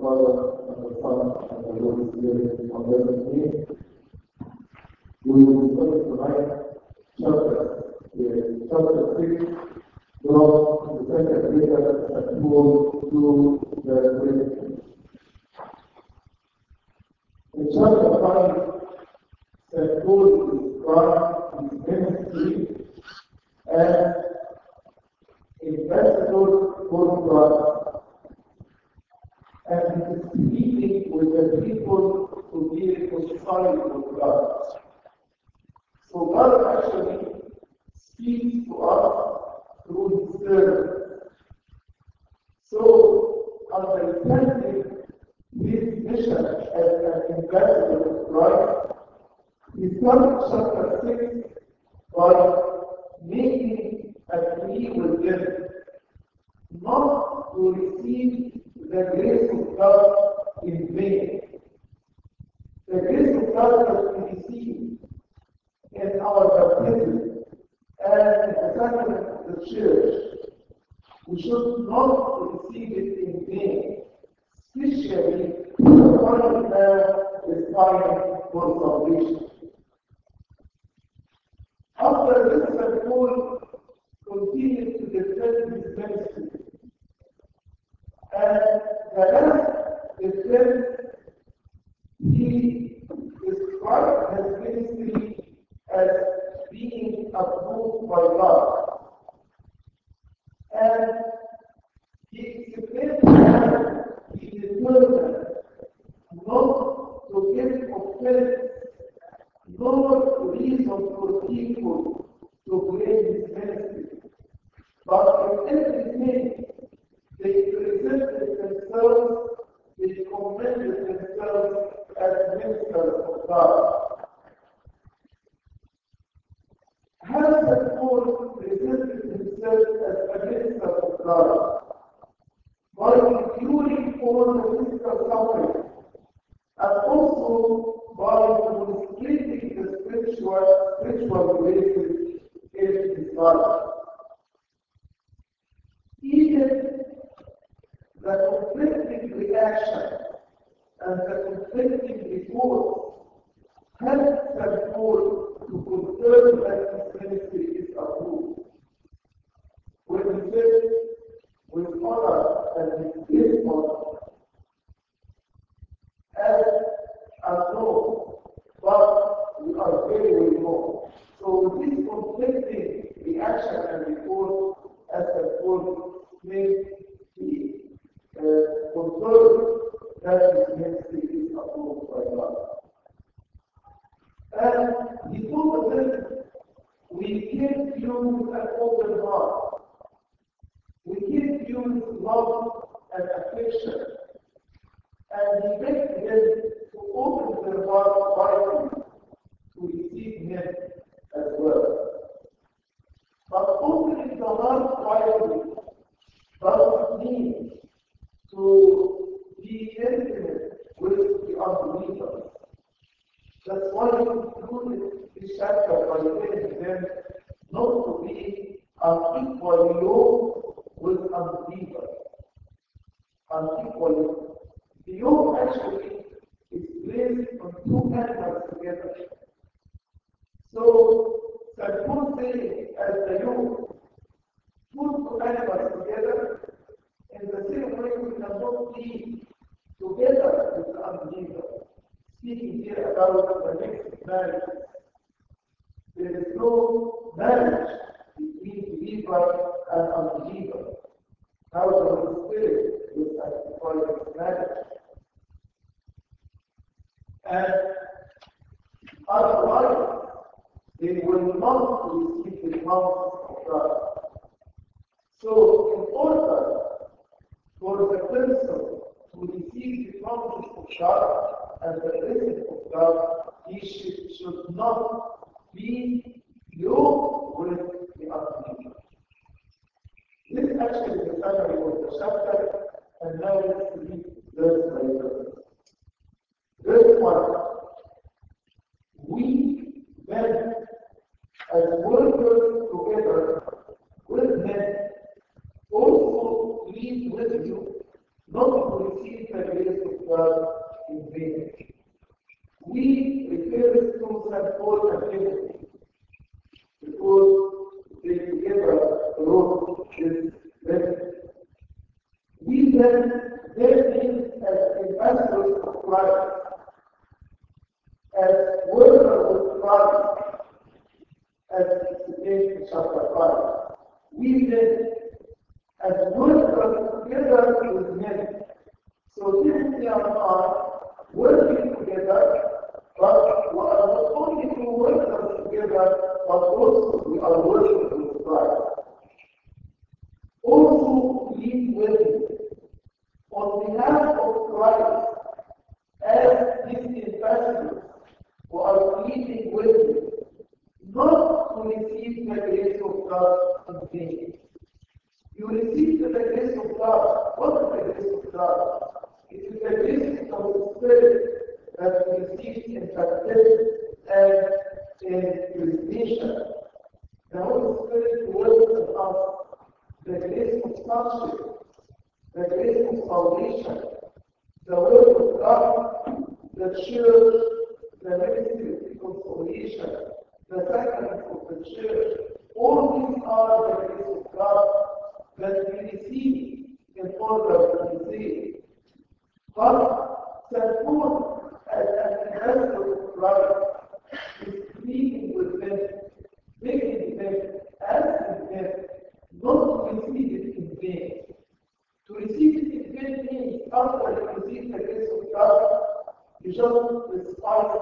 Father, and the Son, and the Holy Spirit, one blessed name. We will discuss tonight chapter, the chapter 6, from the second letter that goes to the Corinthians. In chapter 5, St. Paul describes his ministry as and meeting with the people to be reconciled with God. So God actually speaks to us through His servant. So understanding this mission as an ambassador of Christ is not chapter 6, but making agree with them, not to receive the grace of God in vain. The grace of God was received in our baptism and the sacrament of the church. We should not receive it in vain, especially upon the requirement for salvation. After this, the Paul continued to defend his message آه and Timothy because they together wrote this letter. We then therefore as ambassadors of Christ, as workers with Christ, as the explained in chapter 5. We then, as workers together with Him, so Timothy and are working together, but we are not only two workers together, but also we are with Christ. Also, with Him on behalf of Christ as His ambassadors who are pleading with Him, not to receive the grace of God in vain. You receive the grace of God. What is the grace of God? It is the grace of the Spirit that we receive in baptism and in creation. The Holy Spirit works in us the grace of sonship, the grace of salvation, the word of God, the church, the ministry of reconciliation, the sacraments of the church. All these are the grace of God that we receive in order to saved. But St. As an of Christ, is pleading with them, begging them, asking them not to receive it in vain. To receive it in vain means after you receive the grace of God, you just despise,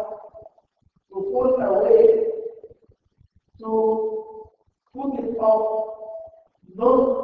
to fall away, to put it off, not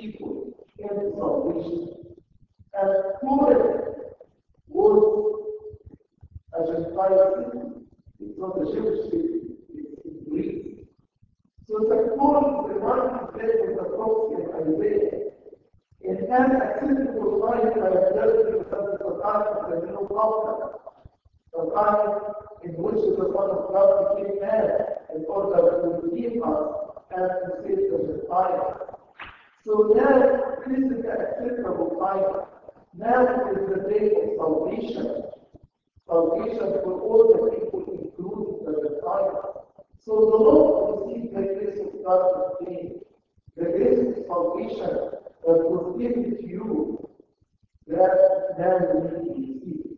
people, in salvation. And Paul was a Gentile city. It's not a Jewish city, it's in Greece. So St. Paul is reminding them of the prophecy in Isaiah. In an acceptable life, dealt with the time of the new the time in which the Son of God became man in order to redeem us and to save the Gentiles. So this is the acceptable time. Now is the day of salvation. Salvation for all the people, including the Gentiles. So the Lord received the grace of God vain. The grace of salvation that was given to you, that need to receive.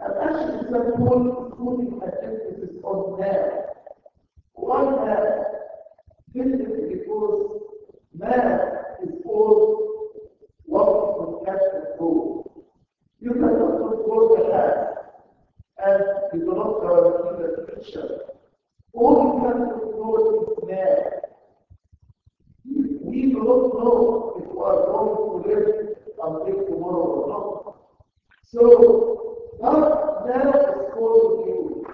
And actually, St. Paul putting emphasis on man. Why man? This is because Man is all what from cash and gold. You cannot also go ahead and you do not guarantee the future. All you can control is man. We do not know if we are going to live until tomorrow or not. So that man is called you.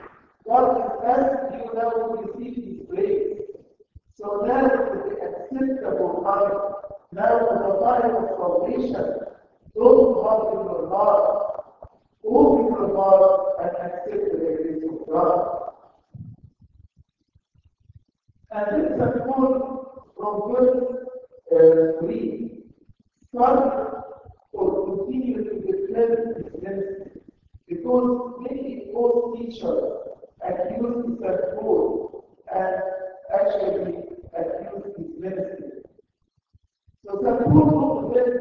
God has asking you now to receive his grace. So that is the acceptable life. Now the life of salvation, those who have your heart, who be Allah and accept the grace of God. And this is a quote from verse uh, 3. Start or continue to defend this message because many false teachers accuse his and actually medicine. So the proof of this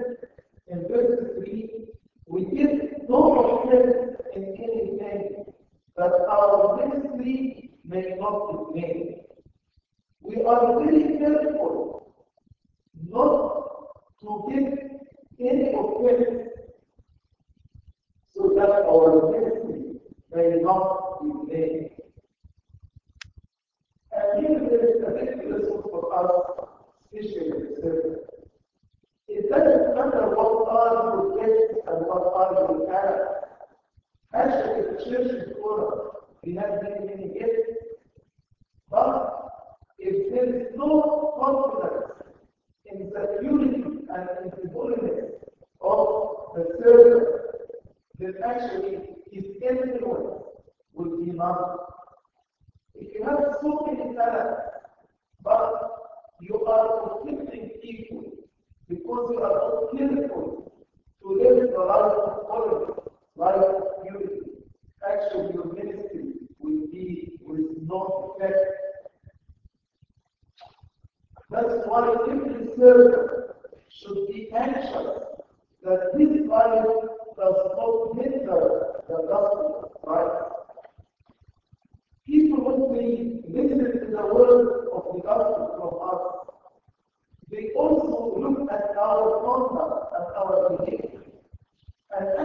in verse 3, we give no offense in anything, but our ministry may not be made. We are very careful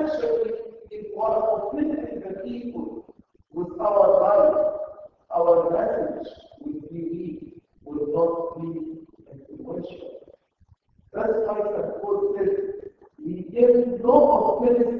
essentially it was fulfilling the people with our life, our message would be would not be influential. That's why the quote says, we give no opportunity.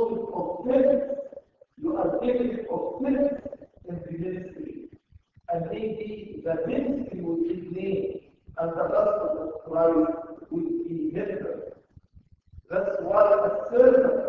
soldiers of Philip, you are capable of Philip in the ministry. And maybe the ministry will be named and the gospel of Christ will be hindered. That's why a servant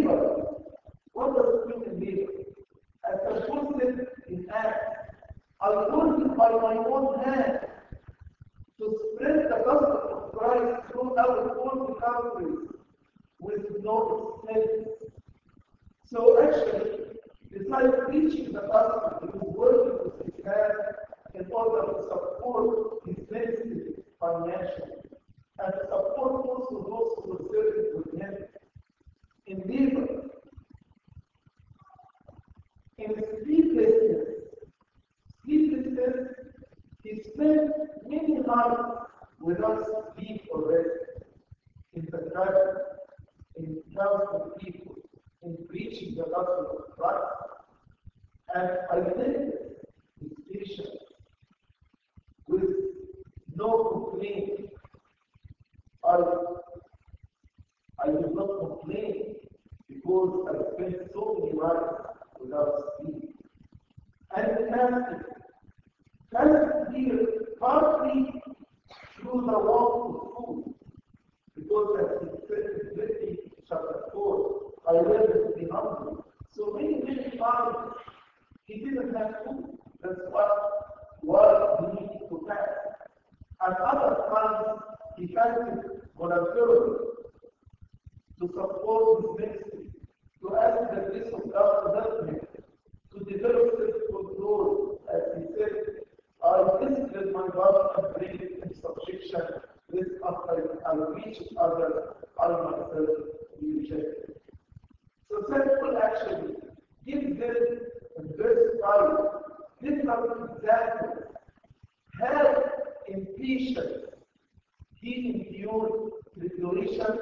labor. What does it mean in labor? As a person in act. I work by my own hand. T-shirt. He endured tribulation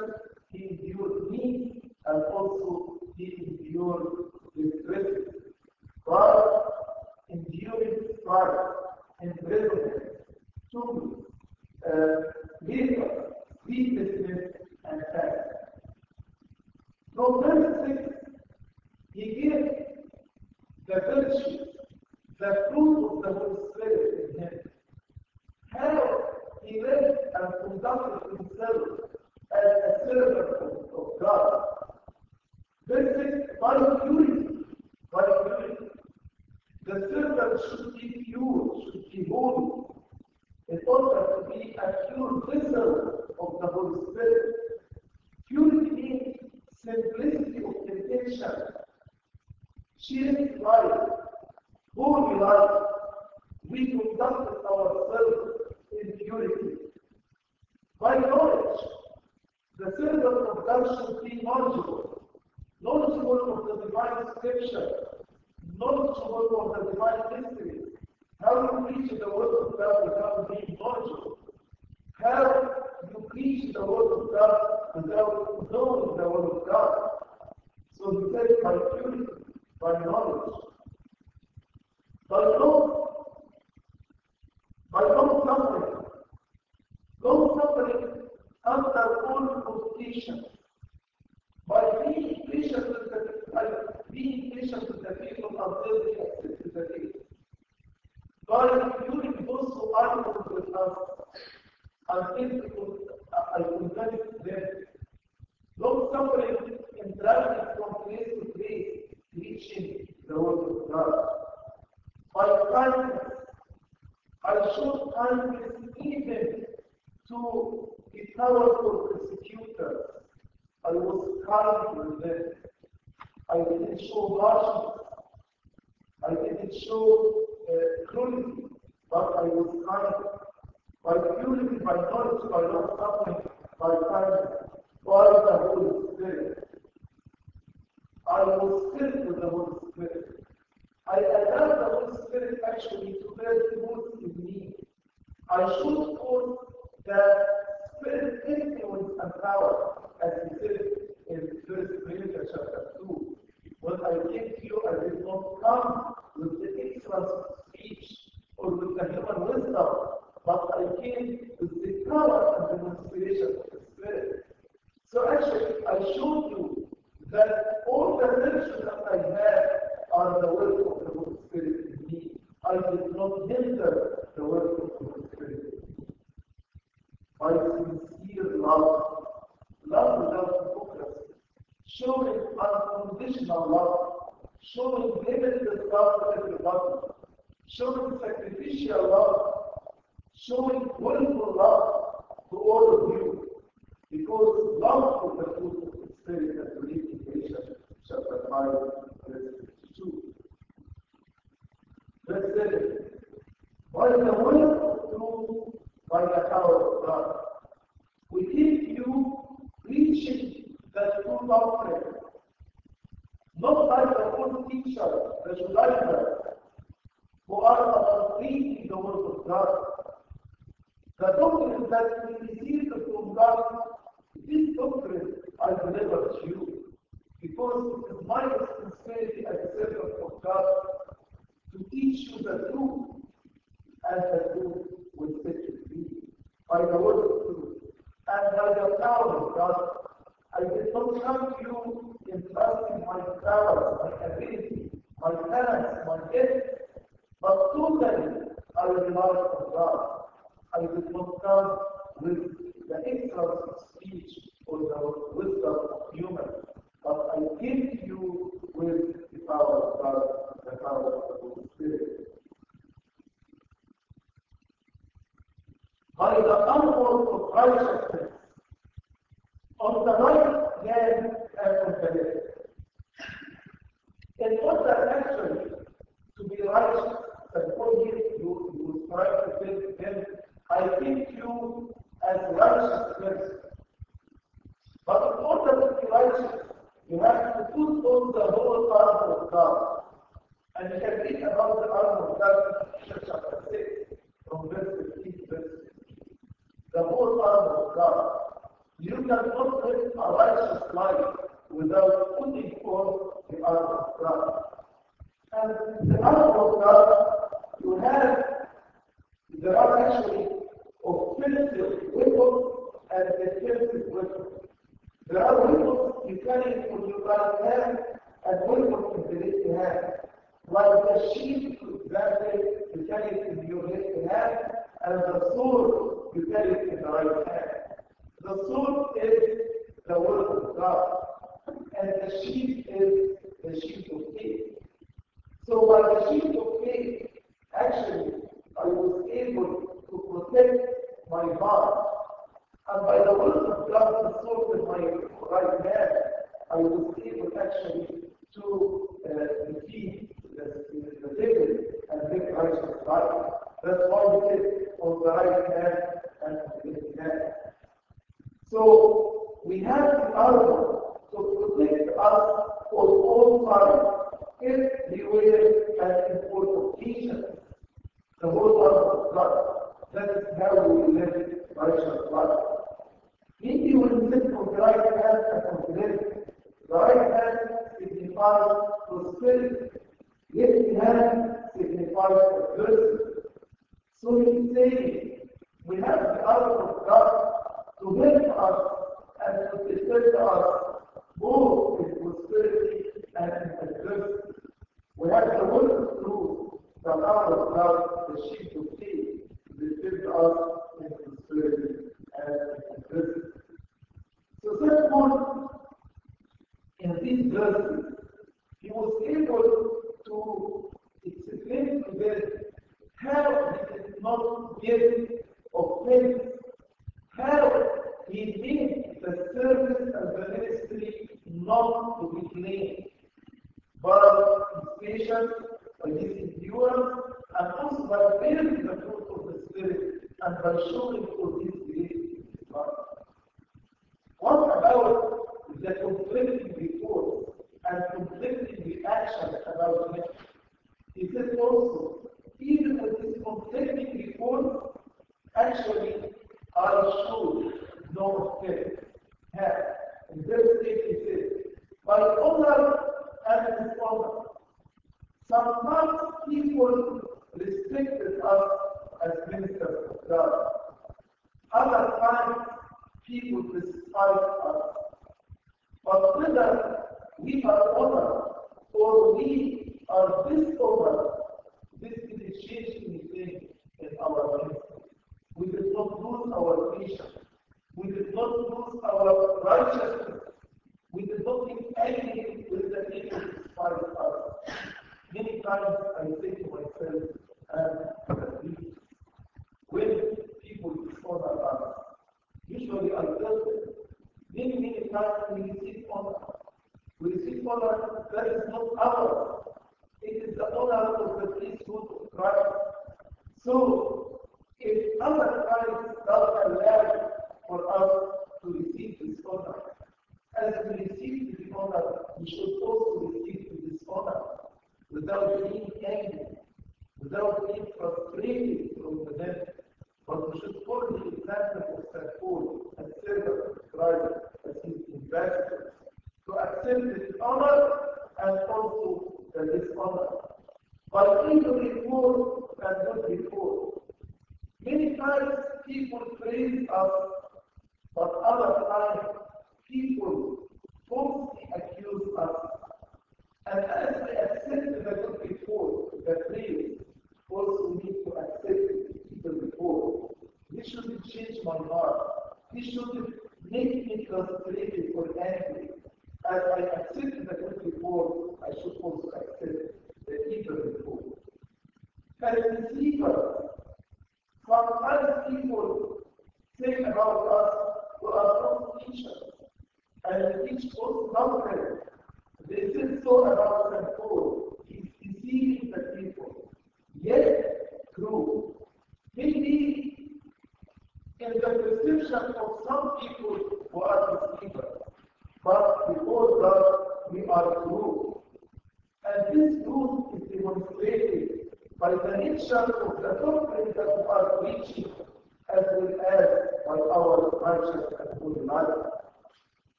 ويكون of physical weapons and the physical weapons. There are weapons you carry on your right hand and weapons in the left hand. Like the sheep, for example, you carry in your left hand, and the sword you carry in the right hand. The sword is the word of God, and the sheep He the service of the ministry not to be blamed, but his patience, by his endurance, and also by bearing the fruit of the Spirit and by showing for his person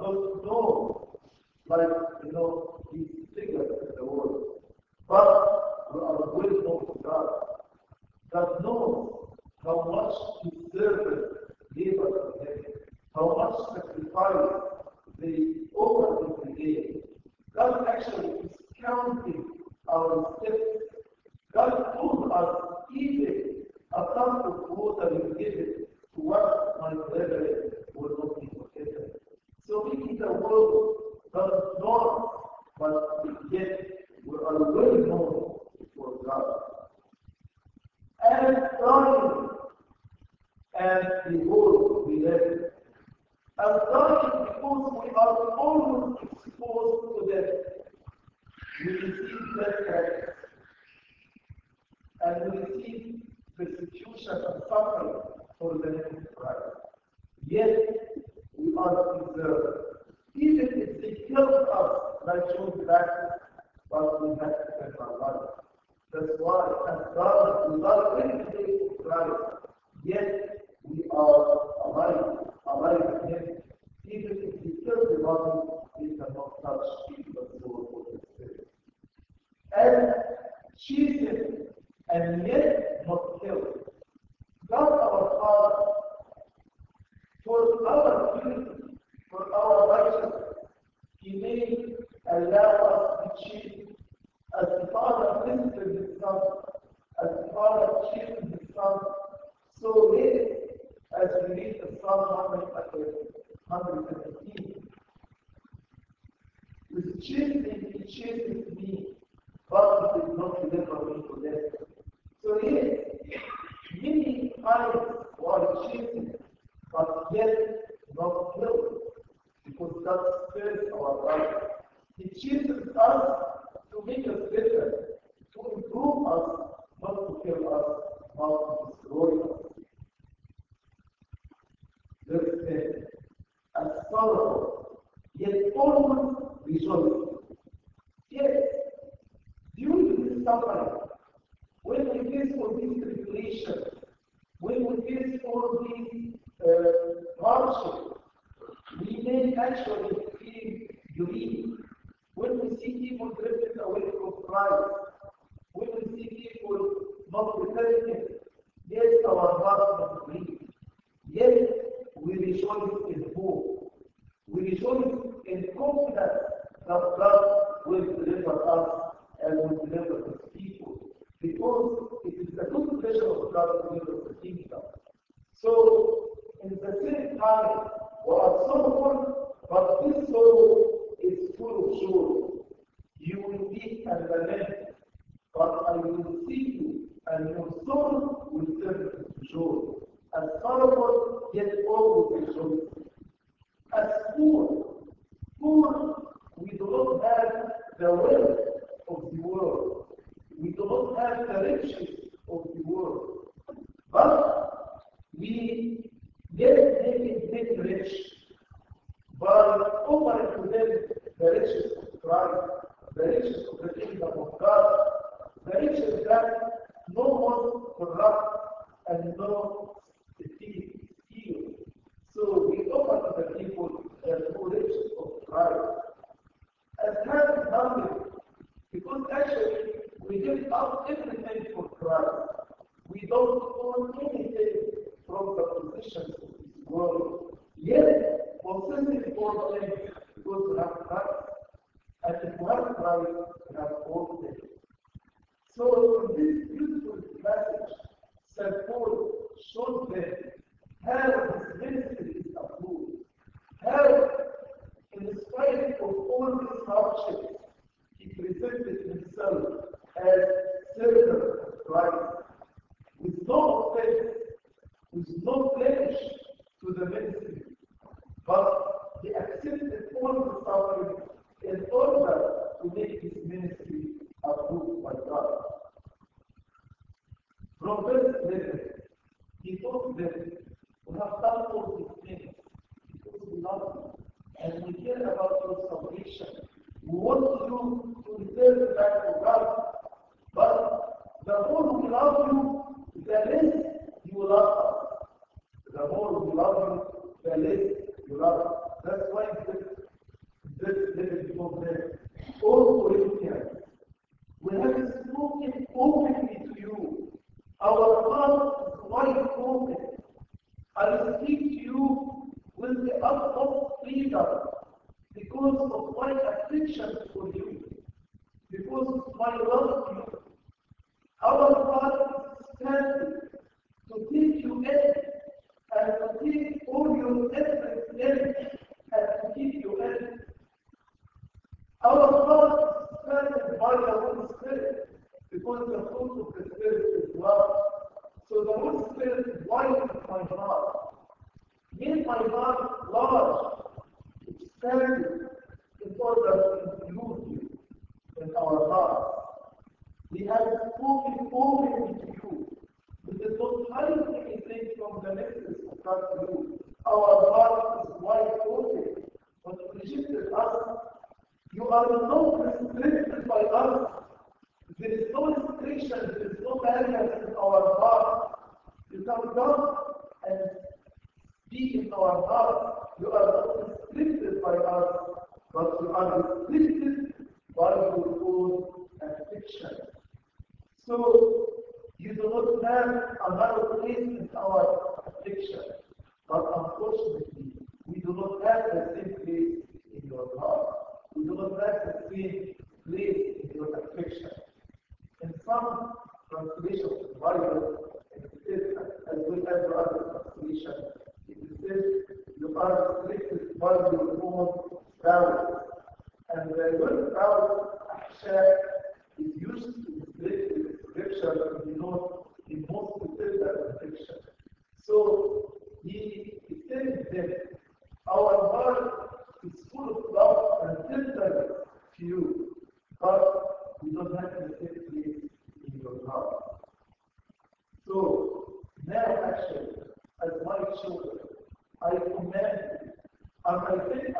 those who know, like, you know, these figures in the world. But we are grateful to God. that knows how much His servants gave us today, how much sacrifice they With chasing, He chases me, but He did not deliver me to death. So yes, many times are chasing, but yet not killed, because God spares our life. He chases us to make us better, to improve us, not to kill us, not to destroy us. Verse 10. As sorrow, yet always rejoice. Yes, during this suffering, when we face all these tribulations, when we face all these uh, hardships, we may actually feel grief. When we see people drifting away from Christ, when we see people not repenting, yes, our heart may grieve. Yet we rejoice in hope. We rejoice in confidence that God will deliver us and will deliver His people. Because it is the good pleasure of God to deliver the kingdom. So, in the same time, we are sorrowful, but this sorrow is full of joy. You will weep and lament, but I will see you, and your sorrow will turn into joy. As sorrowful, yet always rejoicing. As poor, poor, we do not have the wealth of the world. We do not have the riches of the world. But we get them get rich by offering to them the riches of Christ, the riches of the kingdom of God, the riches that no one corrupt and no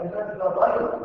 I think I have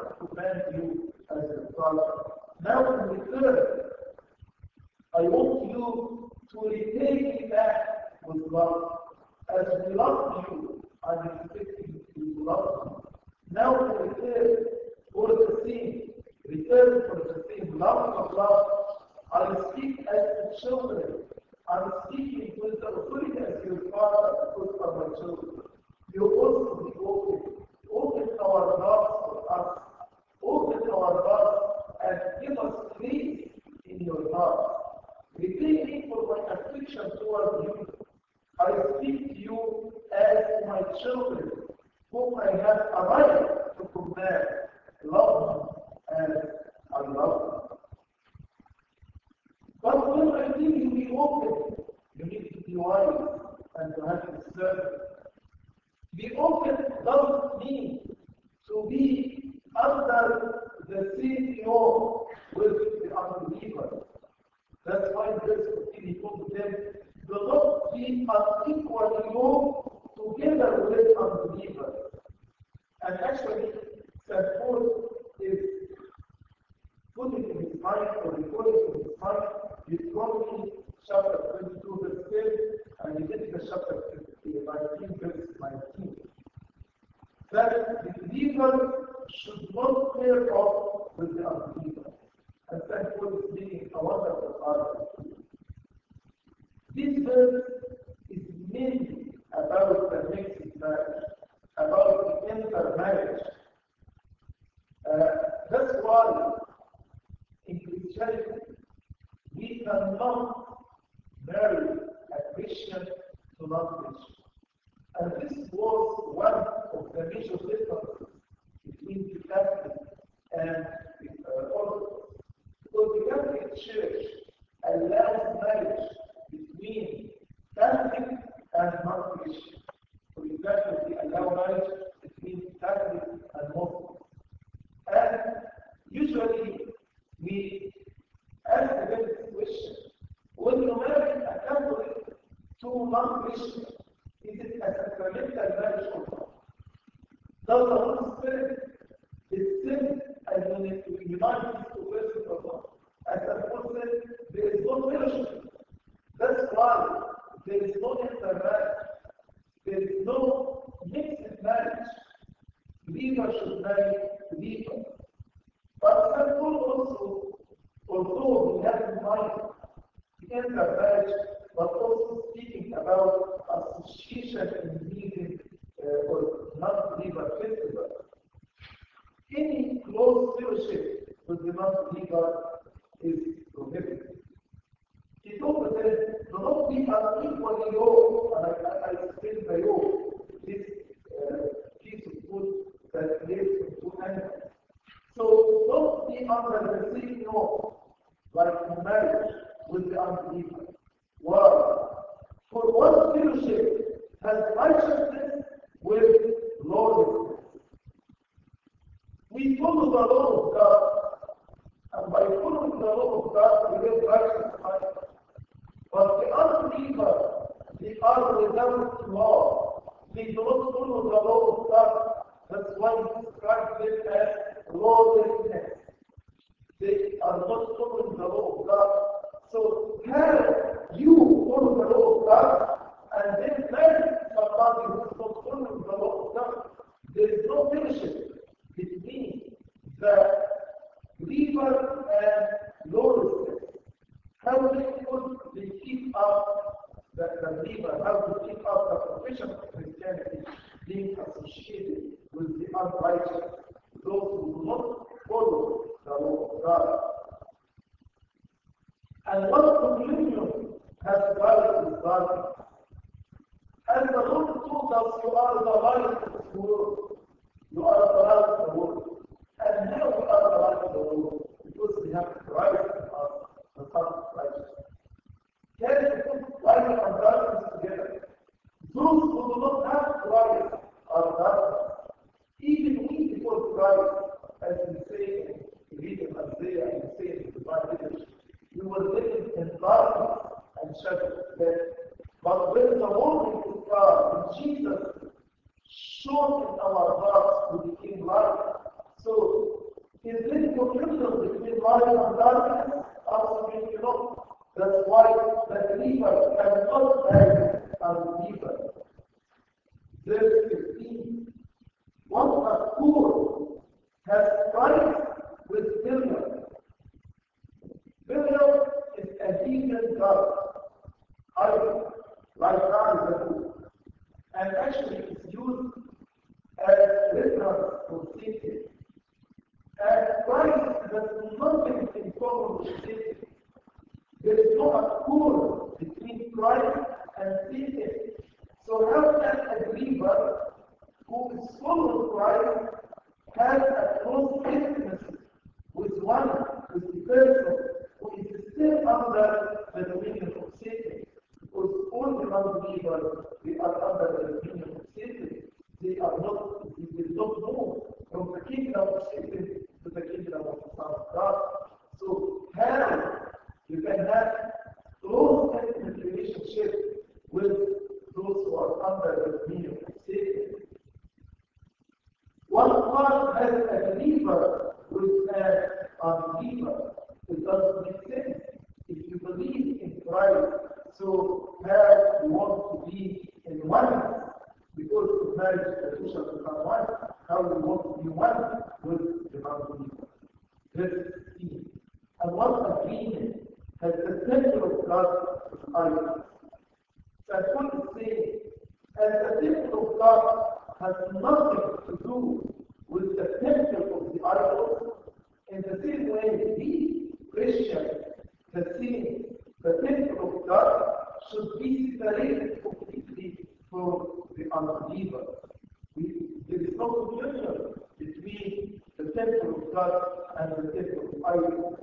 temple of God and the temple of idols.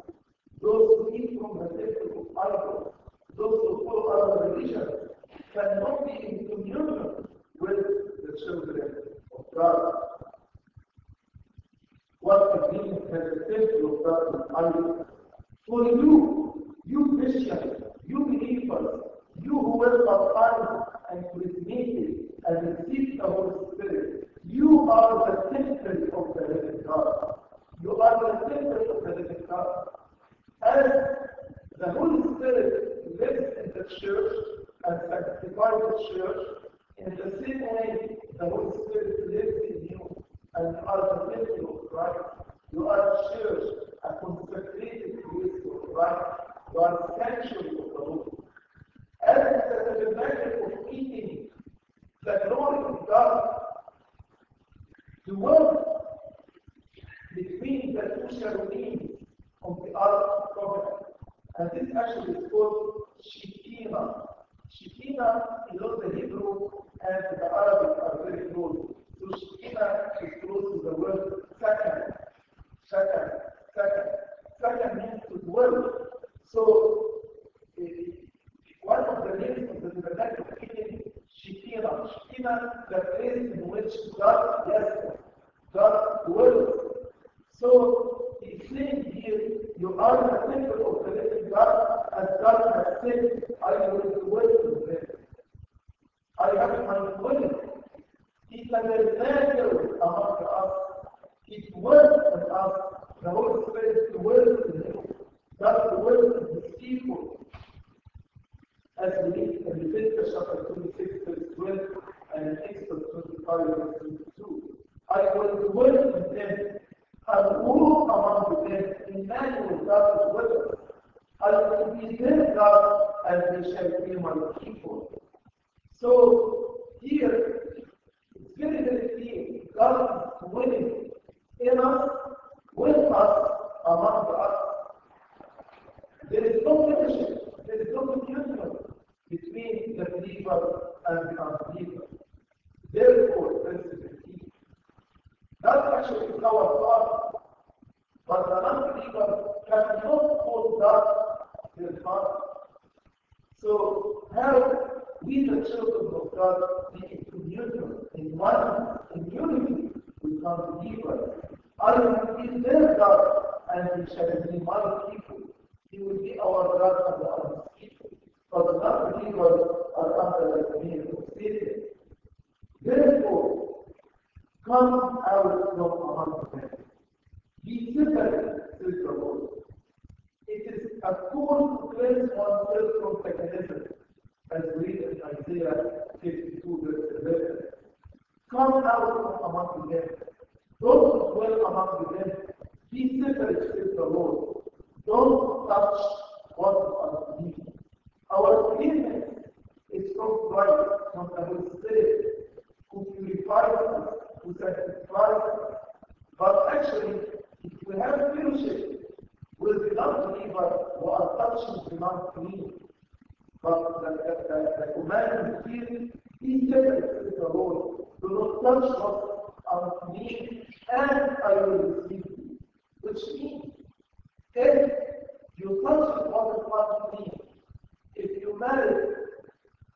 Those who eat from the temple of idols, those who follow other religions, cannot be in communion with the children of God. What again has the temple of God and idols? For you, you Christians, you believers, you who were baptized and created and received the Holy Spirit, you are the citizens of the living God. You are the citizens of the living God. As the Holy Spirit lives in the church and sanctifies the church, in the same way the Holy Spirit lives in you and you are the temple of Christ. You are a church, a consecrated place of Christ. You are the sanctuary of the Lord. As the tabernacle of eating, the glory of God the work between the two cherubim of the Ark covenant, and this actually is called Shekinah. Shekinah is not the Hebrew and the Arabic are very close. So Shekinah is close to the word Sakan. Sakan, Sakan. Sakan means to dwell. So uh, one of the names of the tabernacle Shtiva. Shtiva, the place in which God, God dwells. So he's saying here, you are the temple of the living God, as God has said, I will dwell with them. I have my will. He's a example among us. He dwells in us. The Holy Spirit dwells in the, the commandment here, be separate with the Lord. Do not touch what unclean, and I will receive you. Which means, if you touch what is unclean, if you marry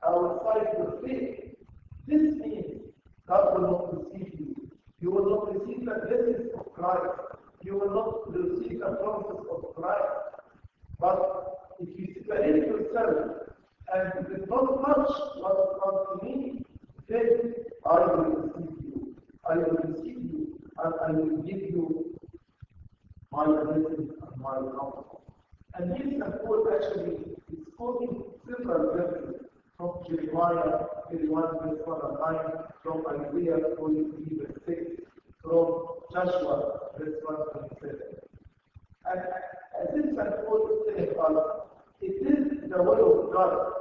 outside your faith, this means God will not receive you. You will not receive the blessings of Christ. You will not receive the promises of Christ. But if you separate yourself and you did not much what comes to me, then I will receive you. I will receive you and I will give you my blessings and my comfort. And St. Paul actually is quoting several verses from Jeremiah 31 verse 1 and 9, from Isaiah 43 verse 6, from Joshua verse 1 and 7. And St. Paul is telling us, it is the will of God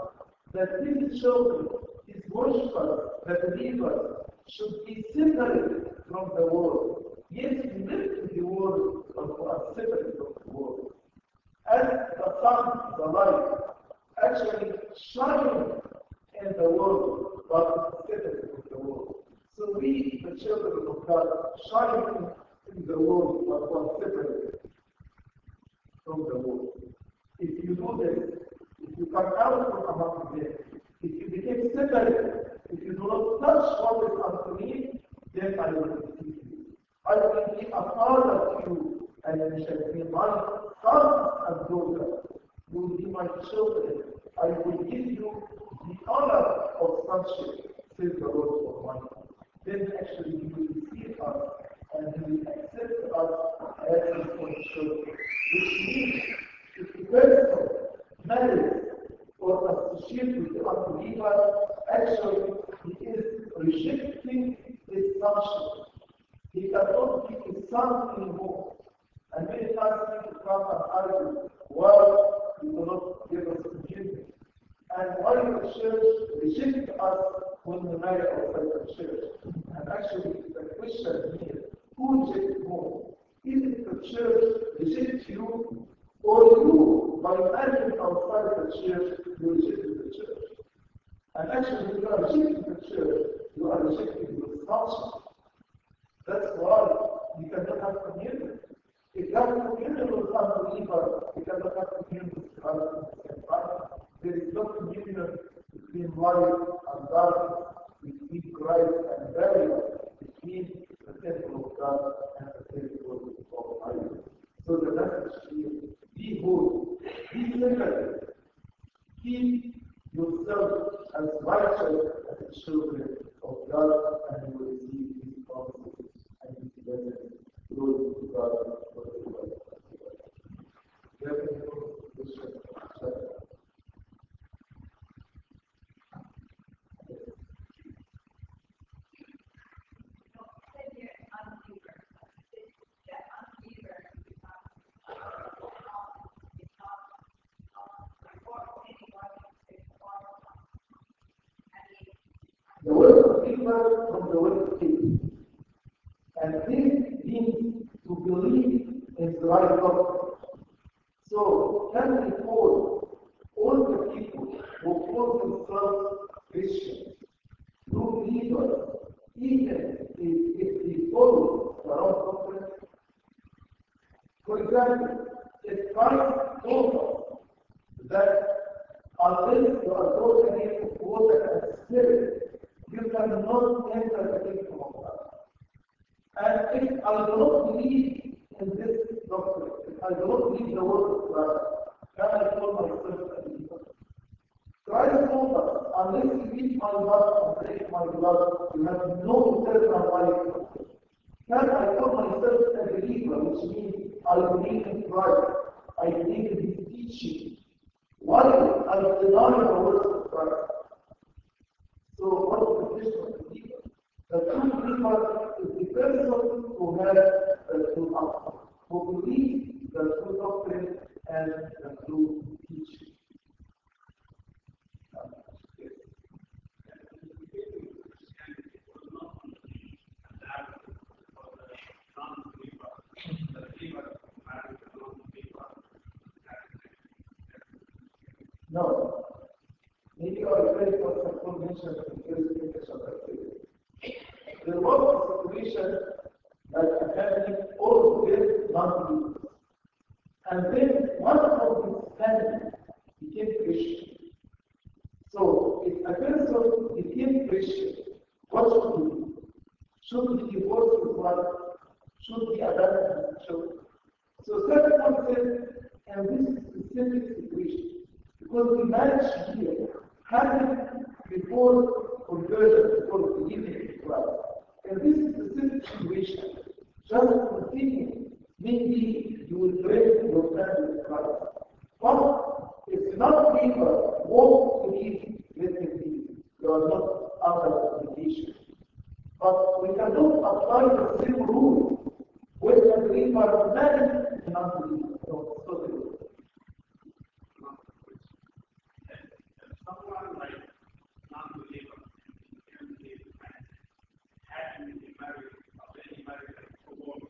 that these children, his worshippers, the believers, should be separate from the world. Yes, live in the world, but we are separate from the world. As the sun, the light, actually shining in the world, but separate from the world. So we, the children of God, shine in the world, but we are separate from the world. If you do this, if you come out from among them, if you become separate, if you do not touch what is unclean, then I will receive you. I will be a father to you, and you shall be my son and daughter. You will be my children. I will give you the honor of sonship, says the Lord Almighty. Then actually you will receive us and you will accept us as his own children. बार हम लोग should be divorced with one, should be adopted with children. So circumstances and this specific situation, because the marriage here happened before conversion, before the beginning of Christ. And this specific situation, just continue, maybe you will break your friend with Christ. But it's not legal, walk to him, let him be. You are not others. But we can do the same rule with a believer and a non-believer. So, so they. Someone like non-believer had to be married, or any married to one.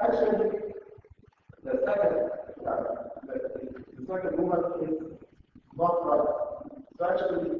Actually, the second, the, the second woman is not right. So actually,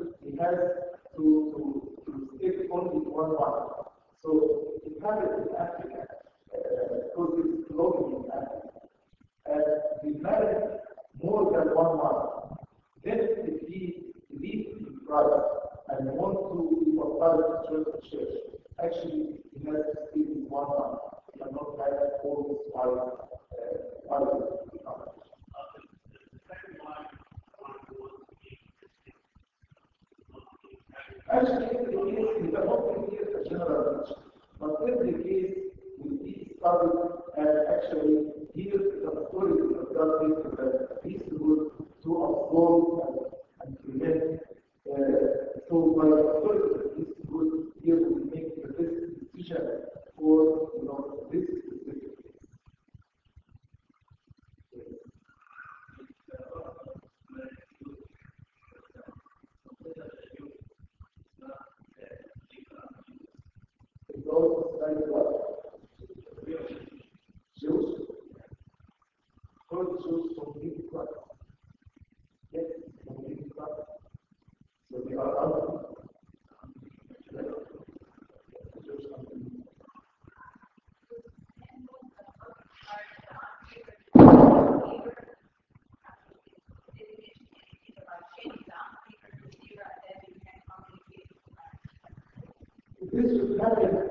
sabe